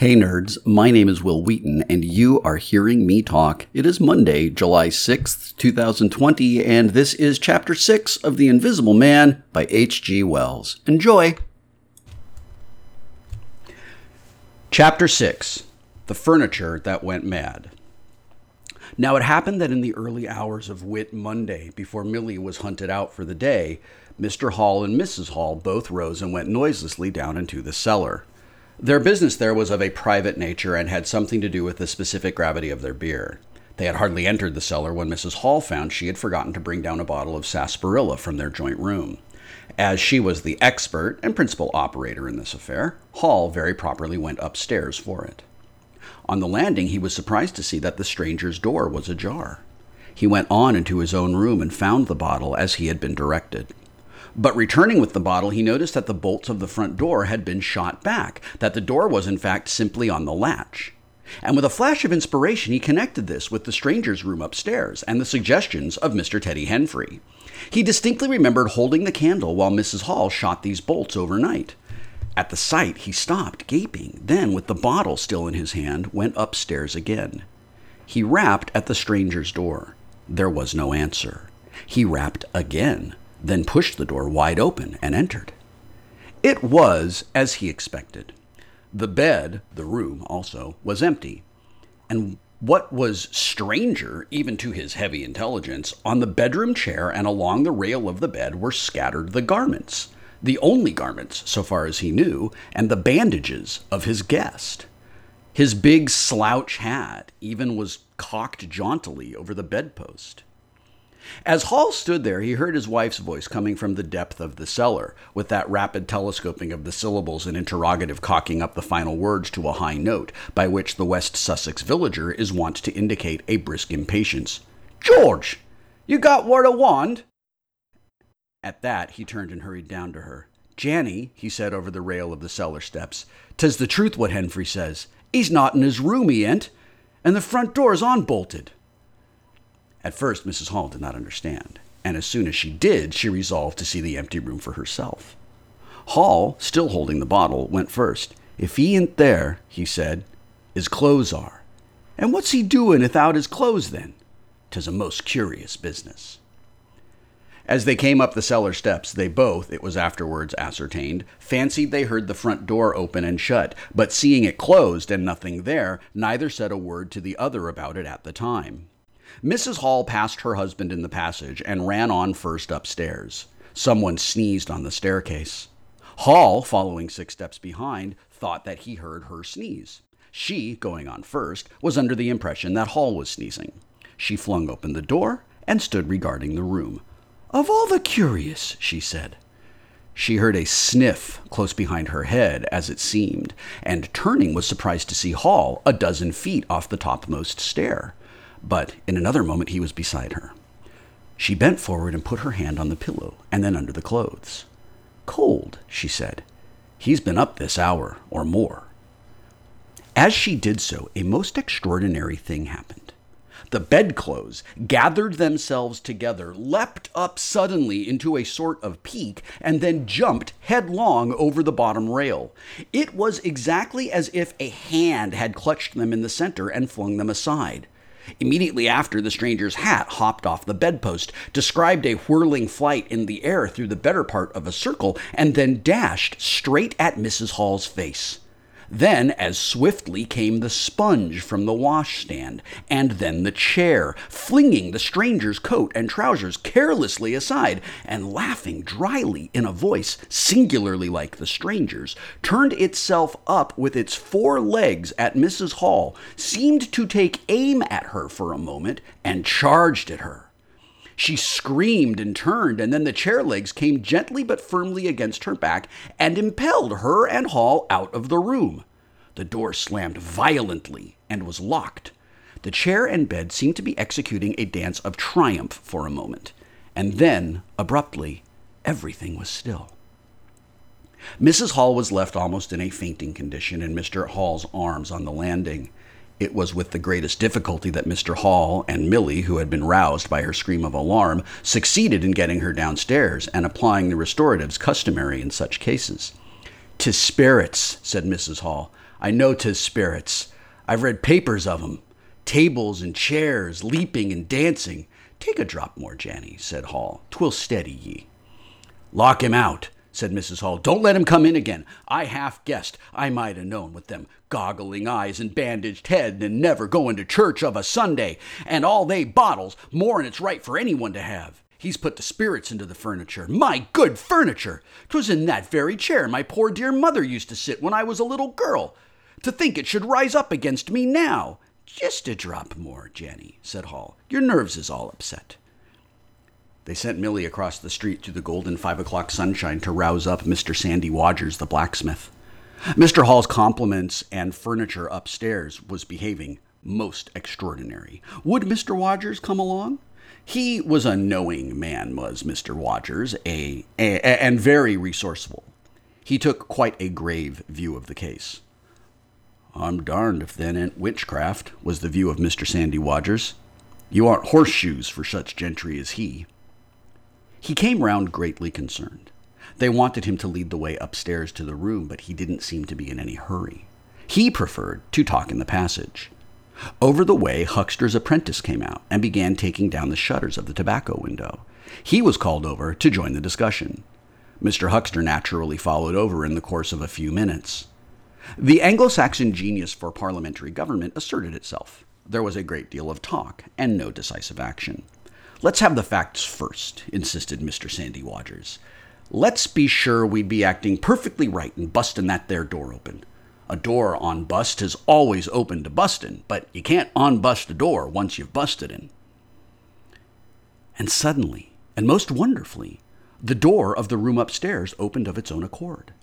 Hey nerds, my name is Wil Wheaton, and you are hearing me talk. It is Monday, July 6th, 2020, and this is Chapter 6 of The Invisible Man by H.G. Wells. Enjoy! Chapter 6 The Furniture That Went Mad. Now, it happened that in the early hours of Whit Monday, before Millie was hunted out for the day, Mr. Hall and Mrs. Hall both rose and went noiselessly down into the cellar. Their business there was of a private nature and had something to do with the specific gravity of their beer. They had hardly entered the cellar when Mrs. Hall found she had forgotten to bring down a bottle of sarsaparilla from their joint room. As she was the expert and principal operator in this affair, Hall very properly went upstairs for it. On the landing, he was surprised to see that the stranger's door was ajar. He went on into his own room and found the bottle as he had been directed. But returning with the bottle, he noticed that the bolts of the front door had been shot back, that the door was in fact simply on the latch. And with a flash of inspiration, he connected this with the stranger's room upstairs and the suggestions of Mr. Teddy Henfrey. He distinctly remembered holding the candle while Mrs. Hall shot these bolts overnight. At the sight, he stopped, gaping, then, with the bottle still in his hand, went upstairs again. He rapped at the stranger's door. There was no answer. He rapped again then pushed the door wide open and entered. It was as he expected. The bed, the room also, was empty. And what was stranger, even to his heavy intelligence, on the bedroom chair and along the rail of the bed were scattered the garments, the only garments, so far as he knew, and the bandages of his guest. His big slouch hat even was cocked jauntily over the bedpost. As Hall stood there, he heard his wife's voice coming from the depth of the cellar, with that rapid telescoping of the syllables and interrogative cocking up the final words to a high note, by which the West Sussex villager is wont to indicate a brisk impatience. George, you got what I want? At that, he turned and hurried down to her. Janny, he said over the rail of the cellar steps, "'tis the truth what Henfrey says. He's not in his room, he ain't, and the front door's unbolted. At first, Mrs. Hall did not understand, and as soon as she did, she resolved to see the empty room for herself. Hall, still holding the bottle, went first. If he ain't there, he said, his clothes are. And what's he doin' without his clothes then? 'Tis a most curious business. As they came up the cellar steps, they both, it was afterwards ascertained, fancied they heard the front door open and shut, but seeing it closed and nothing there, neither said a word to the other about it at the time. Mrs. Hall passed her husband in the passage and ran on first upstairs. Someone sneezed on the staircase. Hall, following six steps behind, thought that he heard her sneeze. She, going on first, was under the impression that Hall was sneezing. She flung open the door and stood regarding the room. Of all the curious, she said. She heard a sniff close behind her head, as it seemed, and turning was surprised to see Hall a dozen feet off the topmost stair but in another moment he was beside her. She bent forward and put her hand on the pillow and then under the clothes. Cold, she said. He's been up this hour or more. As she did so, a most extraordinary thing happened. The bedclothes gathered themselves together, leapt up suddenly into a sort of peak, and then jumped headlong over the bottom rail. It was exactly as if a hand had clutched them in the center and flung them aside. Immediately after, the stranger's hat hopped off the bedpost, described a whirling flight in the air through the better part of a circle, and then dashed straight at Mrs. Hall's face. Then, as swiftly came the sponge from the washstand, and then the chair, flinging the stranger's coat and trousers carelessly aside, and laughing dryly in a voice singularly like the stranger's, turned itself up with its four legs at Mrs. Hall, seemed to take aim at her for a moment, and charged at her. She screamed and turned, and then the chair legs came gently but firmly against her back and impelled her and Hall out of the room. The door slammed violently and was locked. The chair and bed seemed to be executing a dance of triumph for a moment, and then, abruptly, everything was still. Mrs. Hall was left almost in a fainting condition in Mr. Hall's arms on the landing. It was with the greatest difficulty that Mr. Hall and Millie, who had been roused by her scream of alarm, succeeded in getting her downstairs and applying the restoratives customary in such cases. "'Tis spirits," said Mrs. Hall. I know 'tis spirits. I've read papers of 'em. Tables and chairs, leaping and dancing. Take a drop more, Janny, said Hall. Twill steady ye. Lock him out, said Mrs. Hall. Don't let him come in again. I half guessed I might ha' known with them goggling eyes and bandaged head and never going to church of a Sunday, and all they bottles, more'n it's right for anyone to have. He's put the spirits into the furniture. My good furniture! 'Twas in that very chair my poor dear mother used to sit when I was a little girl. To think it should rise up against me now! Just a drop more, Jenny, said Hall. Your nerves is all upset. They sent Millie across the street to the golden five o'clock sunshine to rouse up Mr. Sandy Wadgers, the blacksmith. Mr. Hall's compliments and furniture upstairs was behaving most extraordinary. Would Mr. Wadgers come along? He was a knowing man, was Mr. Wadgers, a, a, and very resourceful. He took quite a grave view of the case. I'm darned if that ain't witchcraft, was the view of Mr. Sandy Wadgers. You aren't horseshoes for such gentry as he. He came round greatly concerned. They wanted him to lead the way upstairs to the room, but he didn't seem to be in any hurry. He preferred to talk in the passage. Over the way, Huxter's apprentice came out and began taking down the shutters of the tobacco window. He was called over to join the discussion. Mr. Huckster naturally followed over in the course of a few minutes. The Anglo Saxon genius for parliamentary government asserted itself. There was a great deal of talk and no decisive action. Let's have the facts first, insisted Mr. Sandy Wadgers. Let's be sure we'd be acting perfectly right in bustin' that there door open. A door on bust is always open to bustin', but you can't unbust a door once you've busted in. And suddenly, and most wonderfully, the door of the room upstairs opened of its own accord.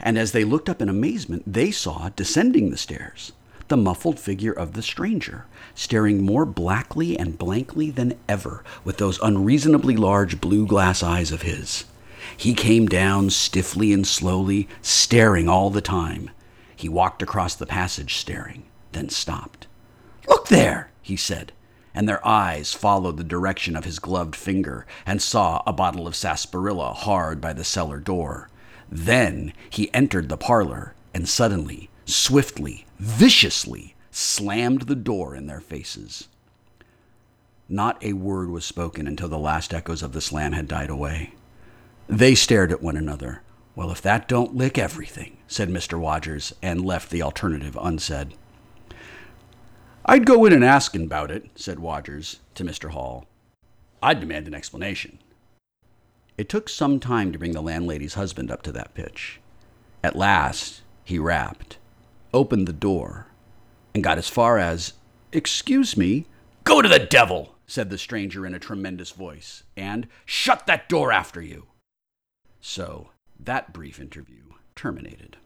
And as they looked up in amazement, they saw, descending the stairs, the muffled figure of the stranger, staring more blackly and blankly than ever with those unreasonably large blue glass eyes of his. He came down stiffly and slowly, staring all the time, he walked across the passage staring, then stopped. Look there, he said, and their eyes followed the direction of his gloved finger and saw a bottle of sarsaparilla hard by the cellar door. Then he entered the parlor and suddenly, swiftly, viciously slammed the door in their faces. Not a word was spoken until the last echoes of the slam had died away. They stared at one another, well, if that don't lick everything, said Mr. Wadgers, and left the alternative unsaid. I'd go in and ask him about it, said Wadgers to Mr. Hall. I'd demand an explanation. It took some time to bring the landlady's husband up to that pitch. At last, he rapped, opened the door, and got as far as, Excuse me. Go to the devil, said the stranger in a tremendous voice, and shut that door after you. So that brief interview terminated.